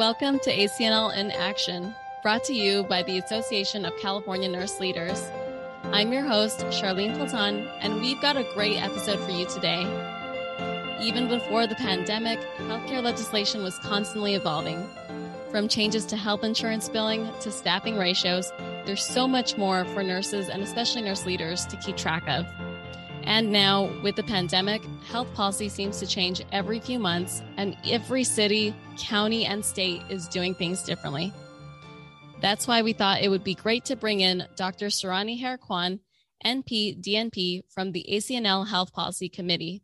Welcome to ACNL in Action, brought to you by the Association of California Nurse Leaders. I'm your host, Charlene Platon, and we've got a great episode for you today. Even before the pandemic, healthcare legislation was constantly evolving. From changes to health insurance billing to staffing ratios, there's so much more for nurses and especially nurse leaders to keep track of. And now, with the pandemic, health policy seems to change every few months, and every city, county, and state is doing things differently. That's why we thought it would be great to bring in Dr. Surani Hayre-Kwan, NP DNP from the ACNL Health Policy Committee.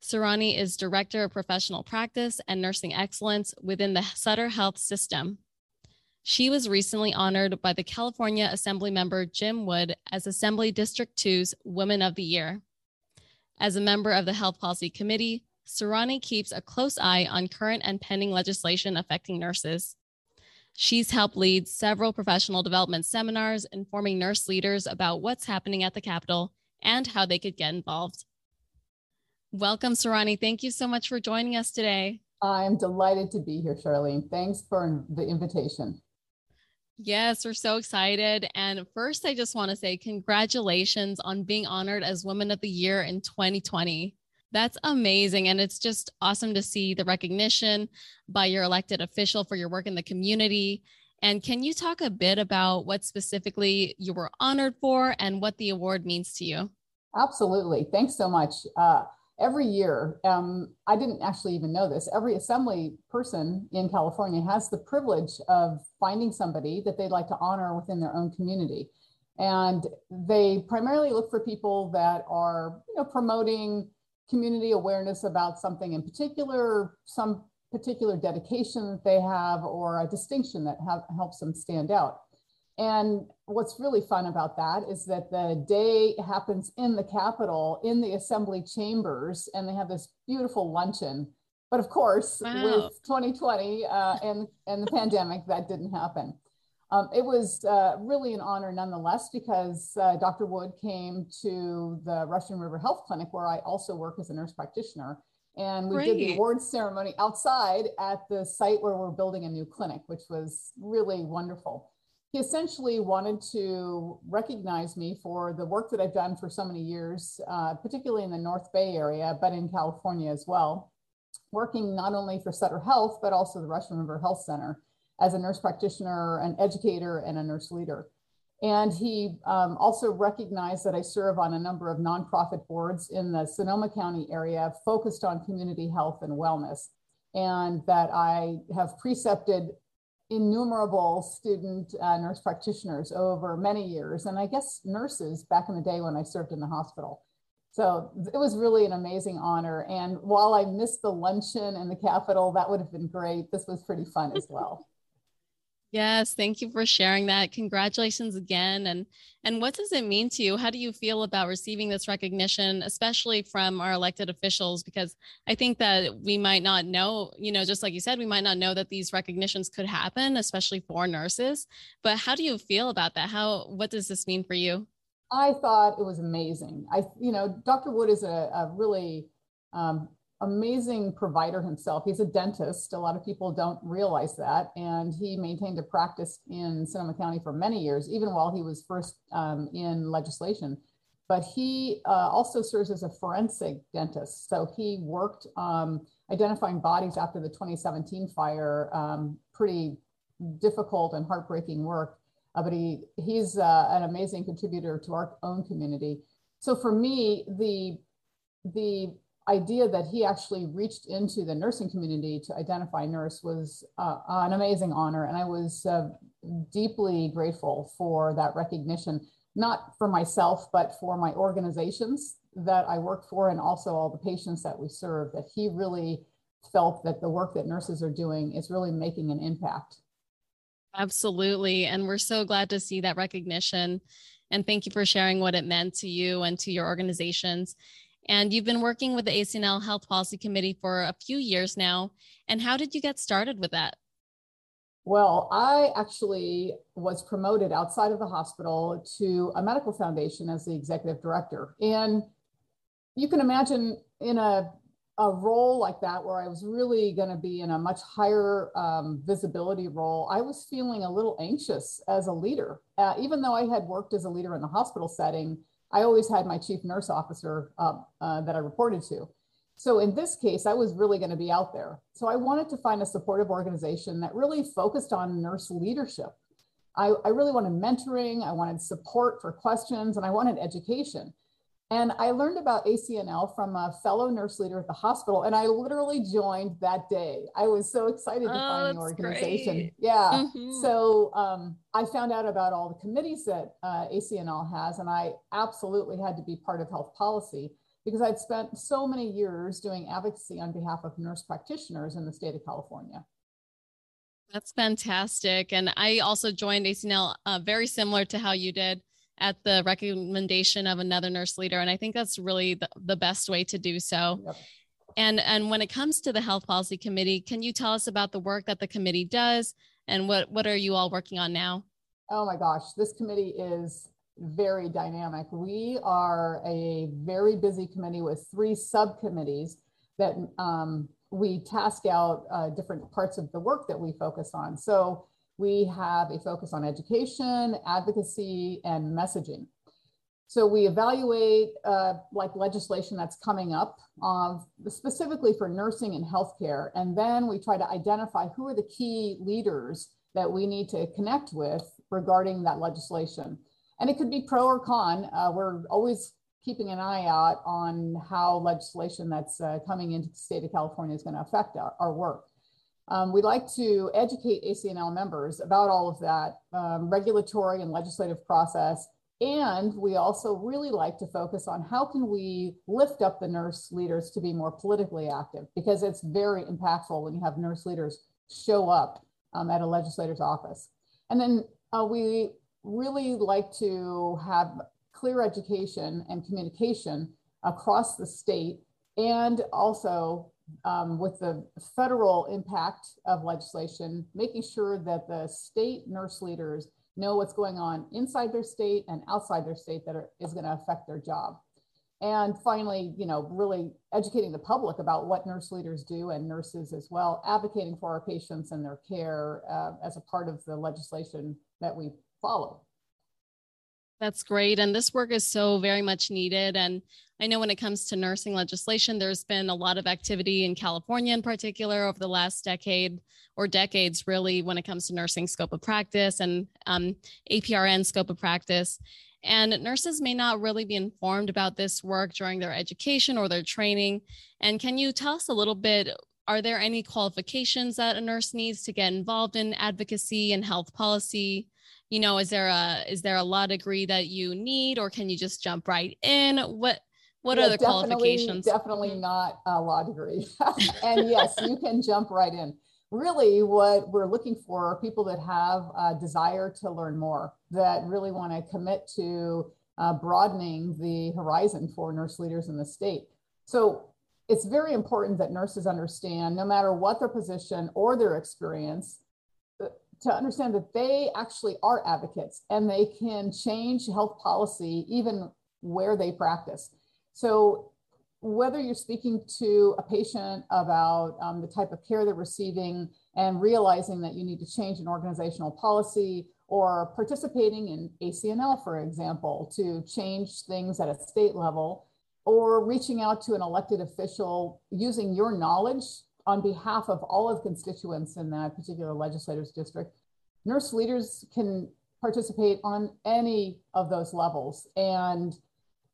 Surani is Director of Professional Practice and Nursing Excellence within the Sutter Health System. She was recently honored by the California Assembly member Jim Wood as Assembly District 2's Woman of the Year. As a member of the Health Policy Committee, Surani keeps a close eye on current and pending legislation affecting nurses. She's helped lead several professional development seminars informing nurse leaders about what's happening at the Capitol and how they could get involved. Welcome, Surani. Thank you so much for joining us today. I'm delighted to be here, Charlene. Thanks for the invitation. Yes, we're so excited. And first, I just want to say congratulations on being honored as Woman of the Year in 2020. That's amazing. And it's just awesome to see the recognition by your elected official for your work in the community. And can you talk a bit about what specifically you were honored for and what the award means to you? Absolutely. Thanks so much. Uh, every year, um, I didn't actually even know this, every assembly person in California has the privilege of finding somebody that they'd like to honor within their own community. And they primarily look for people that are you know, promoting community awareness about something in particular, some particular dedication that they have, or a distinction that have, helps them stand out. And what's really fun about that is that the day happens in the Capitol, in the assembly chambers, and they have this beautiful luncheon. But of course, wow. with 2020 uh, and, and the pandemic, that didn't happen. Um, it was uh, really an honor nonetheless because uh, Dr. Wood came to the Russian River Health Clinic, where I also work as a nurse practitioner. And we Great. did the awards ceremony outside at the site where we're building a new clinic, which was really wonderful he essentially wanted to recognize me for the work that I've done for so many years, uh, particularly in the North Bay area, but in California as well, working not only for Sutter Health, but also the Russian River Health Center as a nurse practitioner, an educator, and a nurse leader. And he um, also recognized that I serve on a number of nonprofit boards in the Sonoma County area focused on community health and wellness, and that I have precepted innumerable student uh, nurse practitioners over many years, and I guess nurses back in the day when I served in the hospital. So it was really an amazing honor. And while I missed the luncheon in the Capitol, that would have been great. This was pretty fun as well. Yes, thank you for sharing that. Congratulations again. And and what does it mean to you? How do you feel about receiving this recognition, especially from our elected officials? Because I think that we might not know, you know, just like you said, we might not know that these recognitions could happen, especially for nurses. But how do you feel about that? How what does this mean for you? I thought it was amazing. I, you know, Dr. Wood is a, a really um, amazing provider himself. He's a dentist. A lot of people don't realize that. And he maintained a practice in Sonoma County for many years, even while he was first um, in legislation. But he uh, also serves as a forensic dentist. So he worked um, identifying bodies after the 2017 fire, um, pretty difficult and heartbreaking work. Uh, but he, he's uh, an amazing contributor to our own community. So for me, the the idea that he actually reached into the nursing community to identify nurse was uh, an amazing honor. And I was uh, deeply grateful for that recognition, not for myself, but for my organizations that I work for and also all the patients that we serve, that he really felt that the work that nurses are doing is really making an impact. Absolutely. And we're so glad to see that recognition. And thank you for sharing what it meant to you and to your organizations. And you've been working with the ACNL Health Policy Committee for a few years now. And how did you get started with that? Well, I actually was promoted outside of the hospital to a medical foundation as the executive director. And you can imagine in a a role like that where I was really going to be in a much higher um, visibility role, I was feeling a little anxious as a leader. Uh, even though I had worked as a leader in the hospital setting, I always had my chief nurse officer uh, uh, that I reported to. So in this case, I was really going to be out there. So I wanted to find a supportive organization that really focused on nurse leadership. I, I really wanted mentoring, I wanted support for questions, and I wanted education. And I learned about ACNL from a fellow nurse leader at the hospital, and I literally joined that day. I was so excited to oh, find the organization. Great. Yeah. Mm-hmm. So um, I found out about all the committees that uh, ACNL has, and I absolutely had to be part of health policy because I'd spent so many years doing advocacy on behalf of nurse practitioners in the state of California. That's fantastic. And I also joined ACNL uh, very similar to how you did at the recommendation of another nurse leader. And I think that's really the, the best way to do so. Yep. And, and when it comes to the health policy committee, can you tell us about the work that the committee does and what, what are you all working on now? Oh my gosh, this committee is very dynamic. We are a very busy committee with three subcommittees that um, we task out uh, different parts of the work that we focus on. So we have a focus on education, advocacy, and messaging. So we evaluate uh, like legislation that's coming up, uh, specifically for nursing and healthcare, and then we try to identify who are the key leaders that we need to connect with regarding that legislation. And it could be pro or con. Uh, we're always keeping an eye out on how legislation that's uh, coming into the state of California is going to affect our, our work. Um, we like to educate ACNL members about all of that um, regulatory and legislative process. And we also really like to focus on how can we lift up the nurse leaders to be more politically active because it's very impactful when you have nurse leaders show up um, at a legislator's office. And then uh, we really like to have clear education and communication across the state and also um, with the federal impact of legislation, making sure that the state nurse leaders know what's going on inside their state and outside their state that are, is going to affect their job. And finally, you know, really educating the public about what nurse leaders do and nurses as well, advocating for our patients and their care uh, as a part of the legislation that we follow. That's great. And this work is so very much needed. And I know when it comes to nursing legislation, there's been a lot of activity in California in particular over the last decade or decades, really, when it comes to nursing scope of practice and um, APRN scope of practice. And nurses may not really be informed about this work during their education or their training. And can you tell us a little bit? Are there any qualifications that a nurse needs to get involved in advocacy and health policy? You know is there a is there a law degree that you need or can you just jump right in? What what yeah, are the definitely, qualifications? definitely mm-hmm. not a law degree. And yes you can jump right in. Really what we're looking for are people that have a desire to learn more that really want to commit to uh, broadening the horizon for nurse leaders in the state. So it's very important that nurses understand no matter what their position or their experience to understand that they actually are advocates and they can change health policy even where they practice. So, whether you're speaking to a patient about um, the type of care they're receiving and realizing that you need to change an organizational policy, or participating in ACNL, for example, to change things at a state level, or reaching out to an elected official using your knowledge on behalf of all of constituents in that particular legislator's district, nurse leaders can participate on any of those levels. And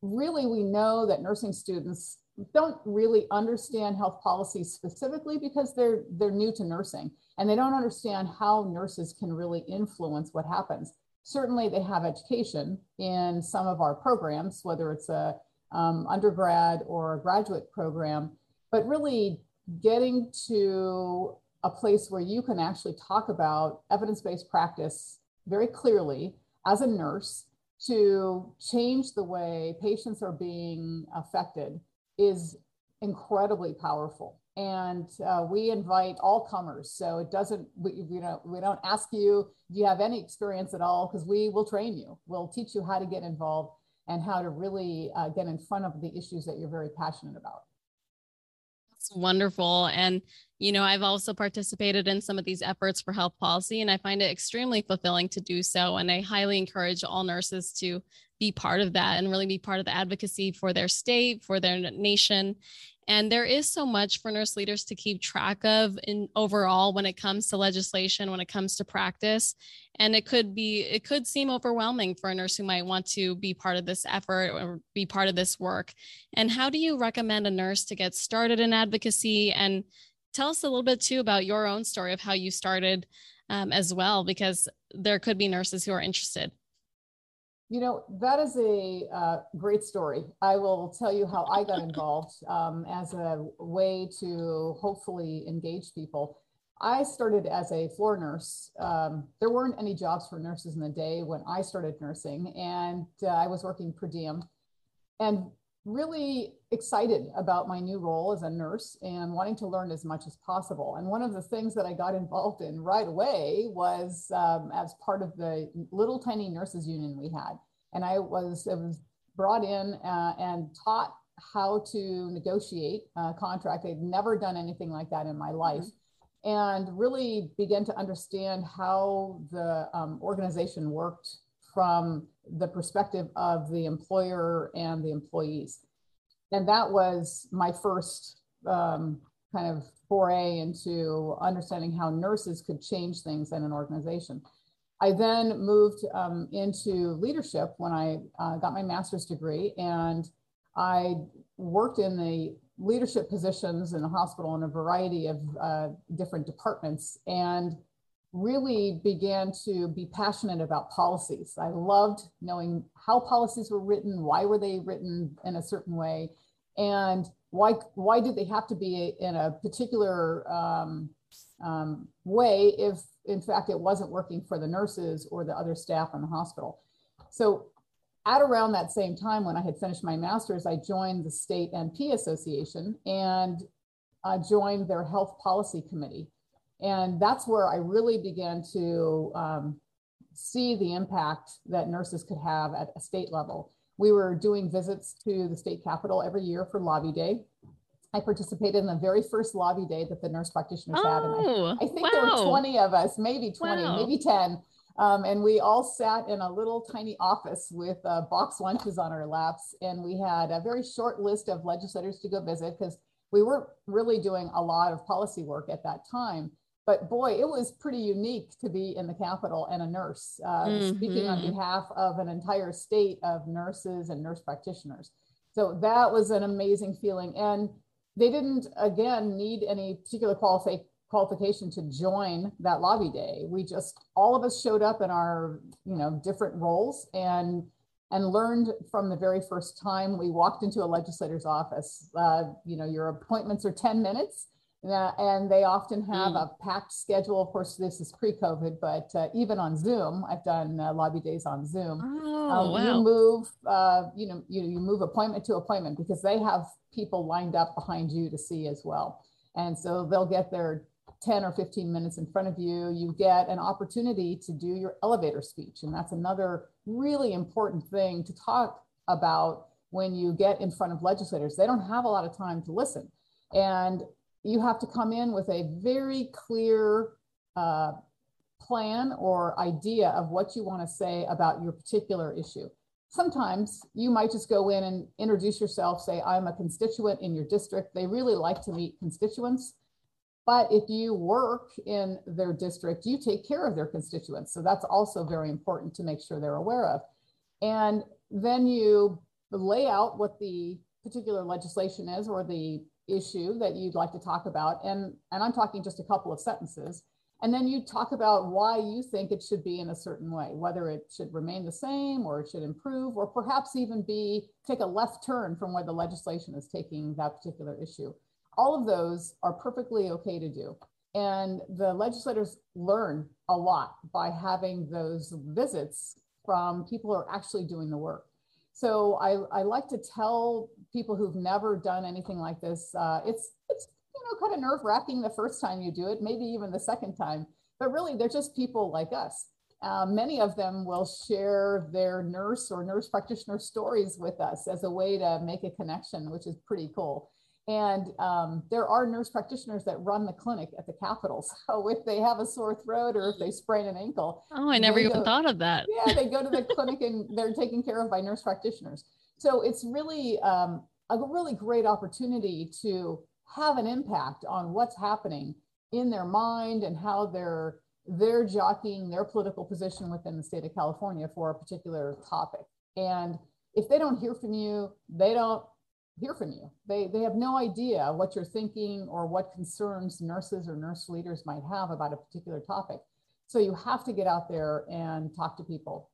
really, we know that nursing students don't really understand health policy specifically because they're they're new to nursing and they don't understand how nurses can really influence what happens. Certainly, they have education in some of our programs, whether it's a um, undergrad or a graduate program, but really getting to a place where you can actually talk about evidence-based practice very clearly as a nurse to change the way patients are being affected is incredibly powerful. And uh, we invite all comers so it doesn't we, we don't we don't ask you do you have any experience at all? Because we will train you. We'll teach you how to get involved and how to really uh, get in front of the issues that you're very passionate about wonderful. And, you know, I've also participated in some of these efforts for health policy, and I find it extremely fulfilling to do so. And I highly encourage all nurses to be part of that and really be part of the advocacy for their state, for their nation. And there is so much for nurse leaders to keep track of in overall when it comes to legislation, when it comes to practice. And it could be, it could seem overwhelming for a nurse who might want to be part of this effort or be part of this work. And how do you recommend a nurse to get started in advocacy? And tell us a little bit too about your own story of how you started um, as well, because there could be nurses who are interested. You know, that is a uh, great story. I will tell you how I got involved um, as a way to hopefully engage people. I started as a floor nurse. Um, there weren't any jobs for nurses in the day when I started nursing, and uh, I was working per diem. And really excited about my new role as a nurse and wanting to learn as much as possible. And one of the things that I got involved in right away was um, as part of the little tiny nurses union we had. And I was, I was brought in uh, and taught how to negotiate a contract. I'd never done anything like that in my life. Mm-hmm and really began to understand how the um, organization worked from the perspective of the employer and the employees. And that was my first um, kind of foray into understanding how nurses could change things in an organization. I then moved um, into leadership when I uh, got my master's degree, and I worked in the leadership positions in the hospital in a variety of uh, different departments. And really began to be passionate about policies. I loved knowing how policies were written, why were they written in a certain way, and why why did they have to be in a particular um, um, way if in fact it wasn't working for the nurses or the other staff in the hospital. So at around that same time when I had finished my master's, I joined the state NP Association and joined their health policy committee. And that's where I really began to um, see the impact that nurses could have at a state level. We were doing visits to the state capitol every year for Lobby Day. I participated in the very first lobby day that the nurse practitioners oh, had. And I, oh, I think wow. there were 20 of us, maybe 20, wow. maybe 10. Um, and we all sat in a little tiny office with uh, box lunches on our laps. And we had a very short list of legislators to go visit because we weren't really doing a lot of policy work at that time but boy, it was pretty unique to be in the Capitol and a nurse uh, mm-hmm. speaking on mm-hmm. behalf of an entire state of nurses and nurse practitioners. So that was an amazing feeling. And they didn't, again, need any particular qualifi- qualification to join that lobby day. We just, all of us showed up in our, you know, different roles and and learned from the very first time we walked into a legislator's office. Uh, you know, your appointments are 10 minutes uh, and they often have mm. a packed schedule. Of course, this is pre-COVID, but uh, even on Zoom, I've done uh, lobby days on Zoom. Oh, um, wow. You move, uh, you know, you, you move appointment to appointment because they have people lined up behind you to see as well. And so they'll get their 10 or 15 minutes in front of you. You get an opportunity to do your elevator speech. And that's another really important thing to talk about when you get in front of legislators. They don't have a lot of time to listen. And you have to come in with a very clear uh, plan or idea of what you want to say about your particular issue. Sometimes you might just go in and introduce yourself, say, I'm a constituent in your district. They really like to meet constituents. But if you work in their district, you take care of their constituents. So that's also very important to make sure they're aware of. And then you lay out what the particular legislation is or the issue that you'd like to talk about. And, and I'm talking just a couple of sentences. And then you talk about why you think it should be in a certain way, whether it should remain the same or it should improve, or perhaps even be take a left turn from where the legislation is taking that particular issue. All of those are perfectly okay to do. And the legislators learn a lot by having those visits from people who are actually doing the work. So I, I like to tell people who've never done anything like this, uh, it's, it's you know kind of nerve wracking the first time you do it, maybe even the second time, but really they're just people like us. Uh, many of them will share their nurse or nurse practitioner stories with us as a way to make a connection, which is pretty cool. And um, there are nurse practitioners that run the clinic at the Capitol. So if they have a sore throat or if they sprain an ankle, oh, I never even go, thought of that. yeah, they go to the clinic and they're taken care of by nurse practitioners. So it's really um, a really great opportunity to have an impact on what's happening in their mind and how they're they're jockeying their political position within the state of California for a particular topic. And if they don't hear from you, they don't hear from you. They, they have no idea what you're thinking or what concerns nurses or nurse leaders might have about a particular topic. So you have to get out there and talk to people.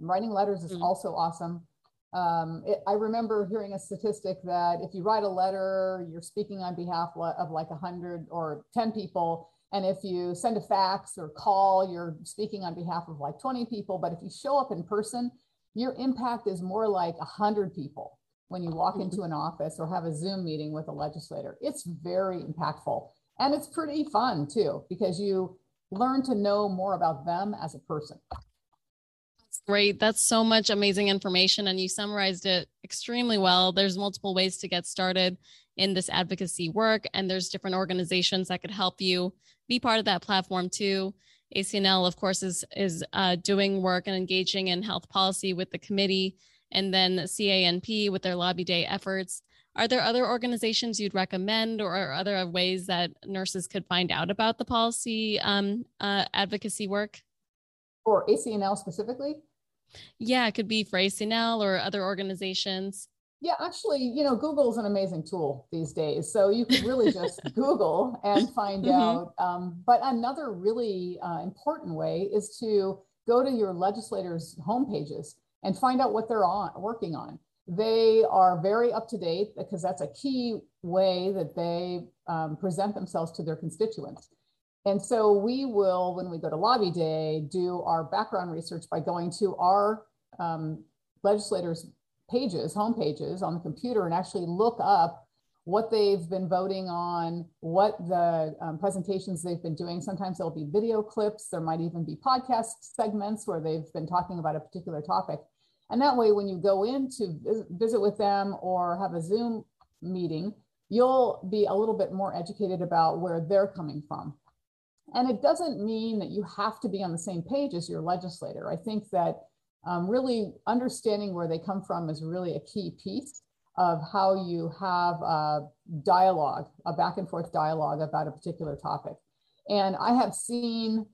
Writing letters is mm-hmm. also awesome. Um, it, I remember hearing a statistic that if you write a letter, you're speaking on behalf of like 100 or 10 people. And if you send a fax or call, you're speaking on behalf of like 20 people. But if you show up in person, your impact is more like 100 people when you walk into mm-hmm. an office or have a Zoom meeting with a legislator. It's very impactful. And it's pretty fun too, because you learn to know more about them as a person. Great. That's so much amazing information. And you summarized it extremely well. There's multiple ways to get started in this advocacy work, and there's different organizations that could help you be part of that platform too. ACNL, of course, is is uh, doing work and engaging in health policy with the committee, and then CANP with their lobby day efforts. Are there other organizations you'd recommend, or other ways that nurses could find out about the policy um, uh, advocacy work? For ACNL specifically? Yeah, it could be for ACNL or other organizations. Yeah, actually, you know, Google is an amazing tool these days. So you can really just Google and find mm-hmm. out. Um, but another really uh, important way is to go to your legislators' homepages and find out what they're on working on. They are very up to date because that's a key way that they um, present themselves to their constituents. And so we will, when we go to lobby day, do our background research by going to our um, legislators' pages, home pages on the computer and actually look up what they've been voting on, what the um, presentations they've been doing. Sometimes there'll be video clips. There might even be podcast segments where they've been talking about a particular topic. And that way, when you go in to visit with them or have a Zoom meeting, you'll be a little bit more educated about where they're coming from. And it doesn't mean that you have to be on the same page as your legislator. I think that um, really understanding where they come from is really a key piece of how you have a dialogue, a back and forth dialogue about a particular topic. And I have seen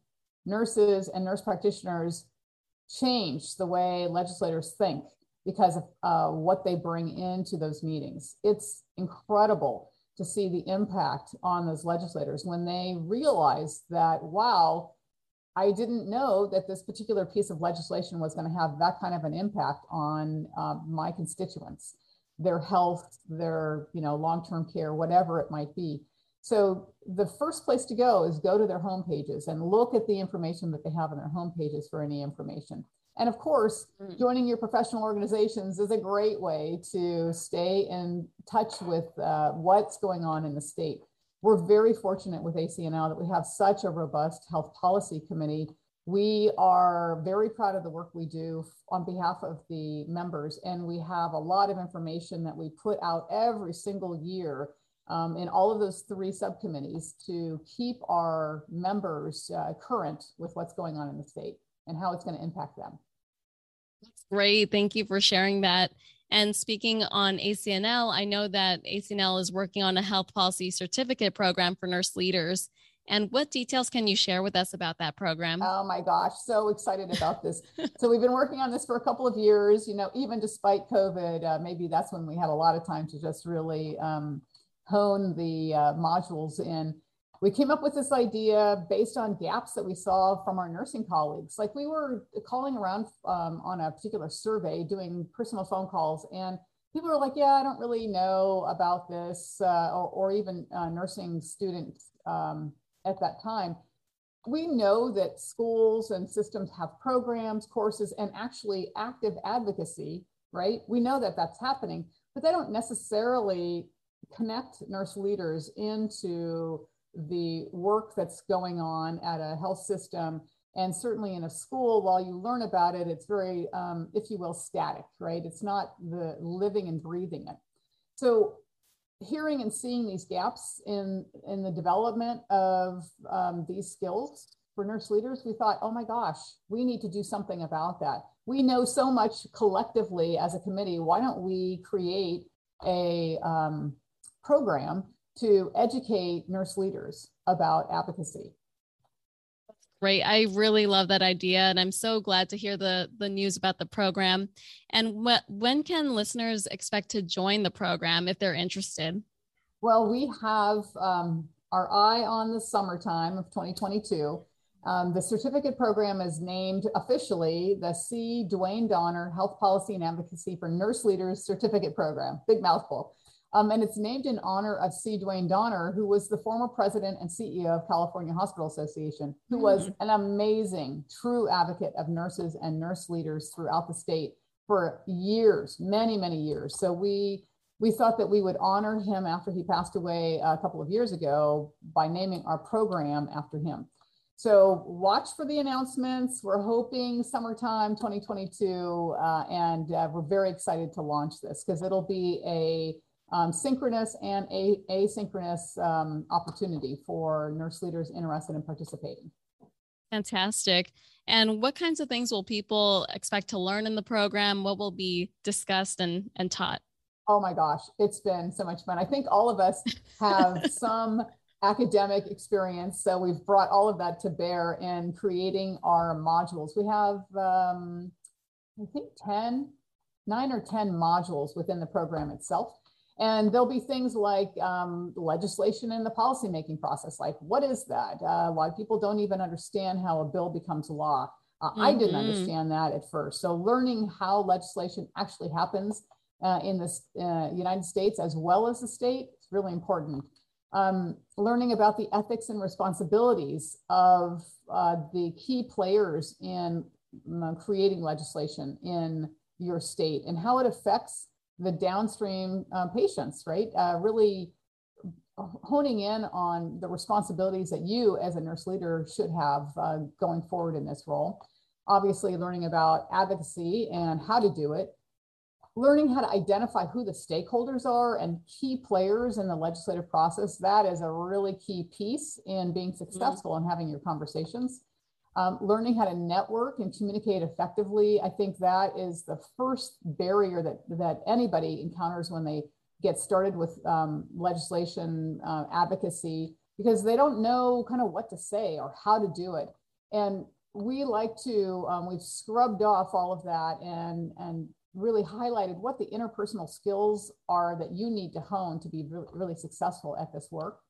nurses and nurse practitioners change the way legislators think because of uh, what they bring into those meetings. It's incredible to see the impact on those legislators when they realize that, wow, I didn't know that this particular piece of legislation was going to have that kind of an impact on um, my constituents, their health, their you know long-term care, whatever it might be. So the first place to go is go to their home pages and look at the information that they have on their home pages for any information. And of course, mm. joining your professional organizations is a great way to stay in touch with uh, what's going on in the state we're very fortunate with ACNL that we have such a robust health policy committee. We are very proud of the work we do on behalf of the members, and we have a lot of information that we put out every single year um, in all of those three subcommittees to keep our members uh, current with what's going on in the state and how it's going to impact them. Great. Thank you for sharing that. And speaking on ACNL, I know that ACNL is working on a health policy certificate program for nurse leaders. And what details can you share with us about that program? Oh my gosh, so excited about this. so we've been working on this for a couple of years, you know, even despite COVID, uh, maybe that's when we had a lot of time to just really um, hone the uh, modules in we came up with this idea based on gaps that we saw from our nursing colleagues. Like we were calling around um, on a particular survey, doing personal phone calls, and people were like, "Yeah, I don't really know about this," uh, or, or, even uh, nursing students um, at that time. We know that schools and systems have programs, courses, and actually active advocacy. Right? We know that that's happening, but they don't necessarily connect nurse leaders into the work that's going on at a health system and certainly in a school while you learn about it it's very um, if you will static right it's not the living and breathing it so hearing and seeing these gaps in in the development of um, these skills for nurse leaders, we thought, oh my gosh, we need to do something about that. We know so much collectively as a committee. Why don't we create a um, program to educate nurse leaders about advocacy? Great. I really love that idea. And I'm so glad to hear the, the news about the program. And wh- when can listeners expect to join the program if they're interested? Well, we have um, our eye on the summertime of 2022. Um, the certificate program is named officially the C. Duane Dauner Health Policy and Advocacy for Nurse Leaders Certificate Program. Big mouthful. Um, and it's named in honor of C. Duane Dauner, who was the former president and CEO of California Hospital Association, who mm-hmm. was an amazing, true advocate of nurses and nurse leaders throughout the state for years, many, many years. So we we thought that we would honor him after he passed away a couple of years ago by naming our program after him. So watch for the announcements. We're hoping summertime 2022, uh, and uh, we're very excited to launch this because it'll be a um, synchronous and a- asynchronous um, opportunity for nurse leaders interested in participating. Fantastic. And what kinds of things will people expect to learn in the program? What will be discussed and, and taught? Oh my gosh, it's been so much fun. I think all of us have some academic experience. So we've brought all of that to bear in creating our modules. We have, um, I think, 10, nine or 10 modules within the program itself. And there'll be things like um, legislation in the policymaking process. Like, what is that? Uh, a lot of people don't even understand how a bill becomes law. Uh, mm-hmm. I didn't mm-hmm. understand that at first. So, learning how legislation actually happens uh, in the uh, United States as well as the state is really important. Um, learning about the ethics and responsibilities of uh, the key players in um, creating legislation in your state and how it affects the downstream uh, patients, right? Uh, really honing in on the responsibilities that you as a nurse leader should have uh, going forward in this role. Obviously, learning about advocacy and how to do it, learning how to identify who the stakeholders are and key players in the legislative process. That is a really key piece in being mm-hmm. successful mm-hmm. and having your conversations. Um, learning how to network and communicate effectively, I think that is the first barrier that, that anybody encounters when they get started with um, legislation uh, advocacy because they don't know kind of what to say or how to do it. And we like to, um, we've scrubbed off all of that and, and really highlighted what the interpersonal skills are that you need to hone to be really, really successful at this work.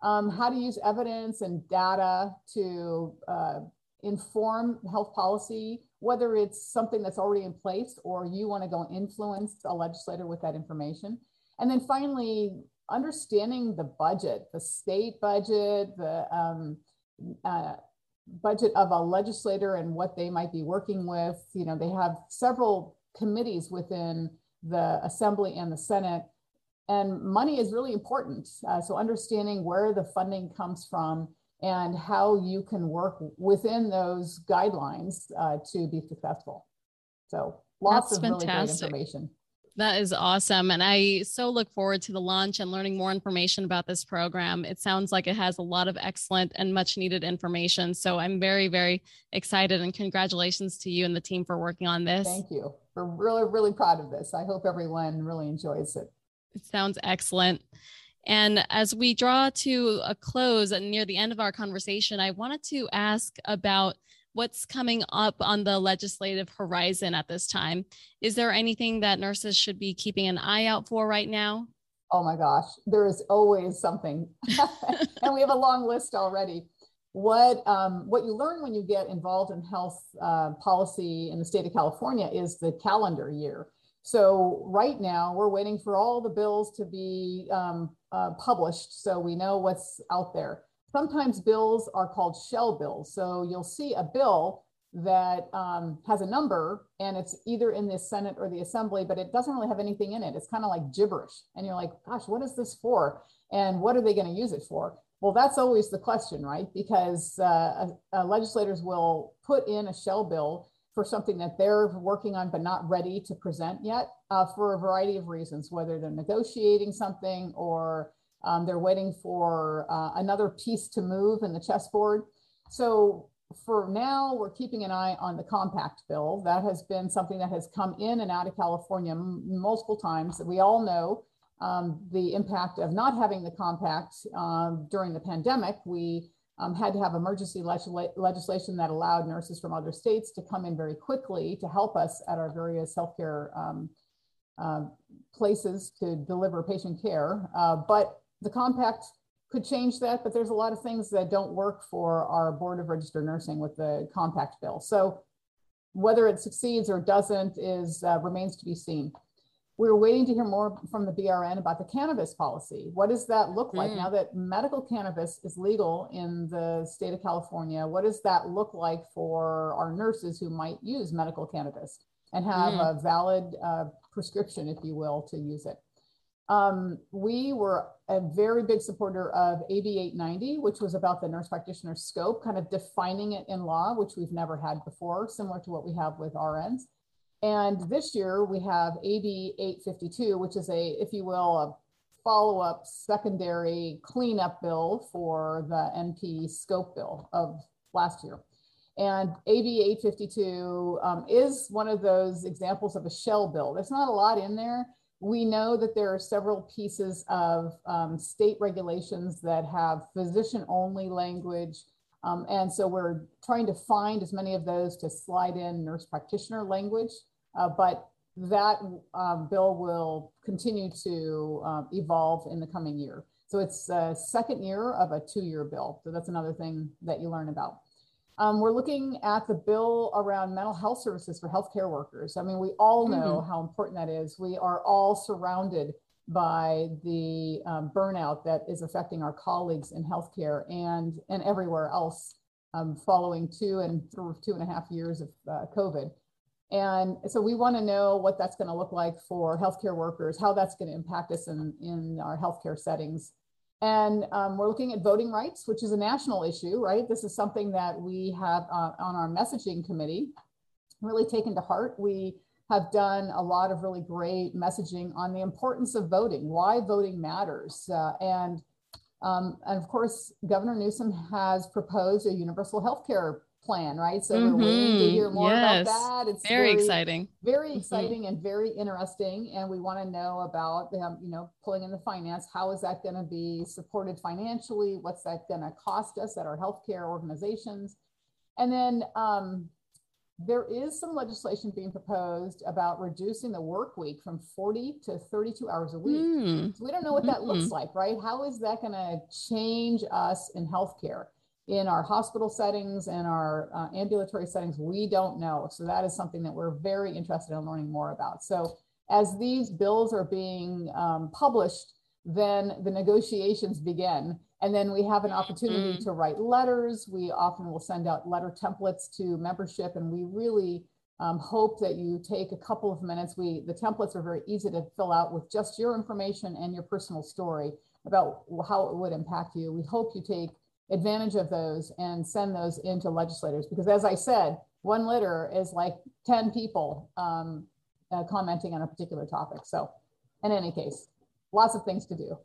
Um, how to use evidence and data to uh, inform health policy, whether it's something that's already in place or you want to go influence a legislator with that information. And then finally, understanding the budget, the state budget, the um, uh, budget of a legislator and what they might be working with. You know, they have several committees within the Assembly and the Senate. And money is really important. Uh, so understanding where the funding comes from and how you can work within those guidelines uh, to be successful. So lots That's of fantastic. really great information. That is awesome. And I so look forward to the launch and learning more information about this program. It sounds like it has a lot of excellent and much needed information. So I'm very, very excited and congratulations to you and the team for working on this. Thank you. We're really, really proud of this. I hope everyone really enjoys it. It sounds excellent. And as we draw to a close and near the end of our conversation, I wanted to ask about what's coming up on the legislative horizon at this time. Is there anything that nurses should be keeping an eye out for right now? Oh my gosh, there is always something. and we have a long list already. What, um, what you learn when you get involved in health uh, policy in the state of California is the calendar year. So right now we're waiting for all the bills to be um, uh, published so we know what's out there. Sometimes bills are called shell bills. So you'll see a bill that um, has a number and it's either in the Senate or the Assembly, but it doesn't really have anything in it. It's kind of like gibberish. And you're like, gosh, what is this for? And what are they going to use it for? Well, that's always the question, right? Because uh, uh, legislators will put in a shell bill for something that they're working on but not ready to present yet uh, for a variety of reasons, whether they're negotiating something or um, they're waiting for uh, another piece to move in the chessboard. So for now, we're keeping an eye on the compact bill. That has been something that has come in and out of California multiple times. We all know um, the impact of not having the compact um, during the pandemic. We um, had to have emergency le- legislation that allowed nurses from other states to come in very quickly to help us at our various healthcare um, uh, places to deliver patient care. Uh, but the compact could change that, but there's a lot of things that don't work for our Board of Registered Nursing with the compact bill. So whether it succeeds or doesn't is uh, remains to be seen. We're waiting to hear more from the BRN about the cannabis policy. What does that look like mm. now that medical cannabis is legal in the state of California? What does that look like for our nurses who might use medical cannabis and have mm. a valid uh, prescription, if you will, to use it? Um, we were a very big supporter of AB 890, which was about the nurse practitioner scope, kind of defining it in law, which we've never had before, similar to what we have with RNs. And this year we have AB 852, which is a, if you will, a follow up secondary cleanup bill for the NP scope bill of last year. And AB 852 um, is one of those examples of a shell bill. There's not a lot in there we know that there are several pieces of um, state regulations that have physician only language. Um, and so we're trying to find as many of those to slide in nurse practitioner language. Uh, but that um, bill will continue to uh, evolve in the coming year. So it's a second year of a two year bill. So that's another thing that you learn about. Um, we're looking at the bill around mental health services for healthcare workers. I mean, we all know mm-hmm. how important that is. We are all surrounded by the um, burnout that is affecting our colleagues in healthcare and and everywhere else um, following two and two and a half years of uh, COVID. And so we want to know what that's going to look like for healthcare workers, how that's going to impact us in, in our healthcare settings. And um, we're looking at voting rights, which is a national issue, right? This is something that we have uh, on our messaging committee really taken to heart. We have done a lot of really great messaging on the importance of voting, why voting matters. Uh, and, um, and of course, Governor Newsom has proposed a universal health care plan, right? So mm-hmm. we're waiting to hear more yes. about that. It's very, very exciting. Very mm-hmm. exciting mm-hmm. and very interesting. And we want to know about um, you know, pulling in the finance. How is that going to be supported financially? What's that going to cost us at our healthcare organizations? And then um, there is some legislation being proposed about reducing the work week from 40 to 32 hours a week. Mm. So we don't know what that mm-hmm. looks like, right? How is that going to change us in healthcare? In our hospital settings and our uh, ambulatory settings, we don't know. So that is something that we're very interested in learning more about. So as these bills are being um, published, then the negotiations begin. And then we have an opportunity mm-hmm. to write letters. We often will send out letter templates to membership, and we really um, hope that you take a couple of minutes. We the templates are very easy to fill out with just your information and your personal story about how it would impact you. We hope you take advantage of those and send those into legislators. Because as I said, one letter is like 10 people um, uh, commenting on a particular topic. So in any case, lots of things to do.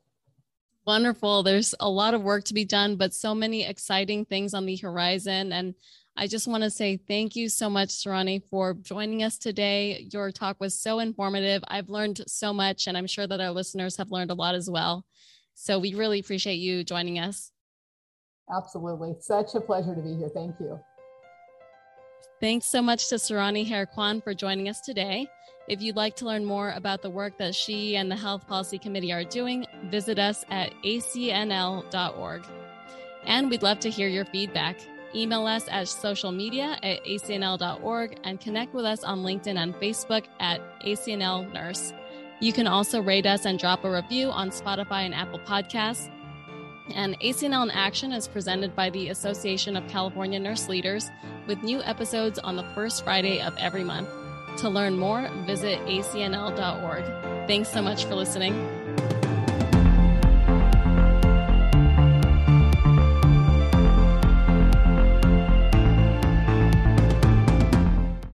Wonderful. There's a lot of work to be done, but so many exciting things on the horizon. And I just want to say thank you so much, Surani, for joining us today. Your talk was so informative. I've learned so much, and I'm sure that our listeners have learned a lot as well. So we really appreciate you joining us. Absolutely. Such a pleasure to be here. Thank you. Thanks so much to Surani Hayre-Kwan for joining us today. If you'd like to learn more about the work that she and the Health Policy Committee are doing, visit us at acnl.org. And we'd love to hear your feedback. Email us at social media at acnl.org and connect with us on LinkedIn and Facebook at ACNL Nurse. You can also rate us and drop a review on Spotify and Apple Podcasts. And ACNL in Action is presented by the Association of California Nurse Leaders with new episodes on the first Friday of every month. To learn more, visit acnl.org. Thanks so much for listening.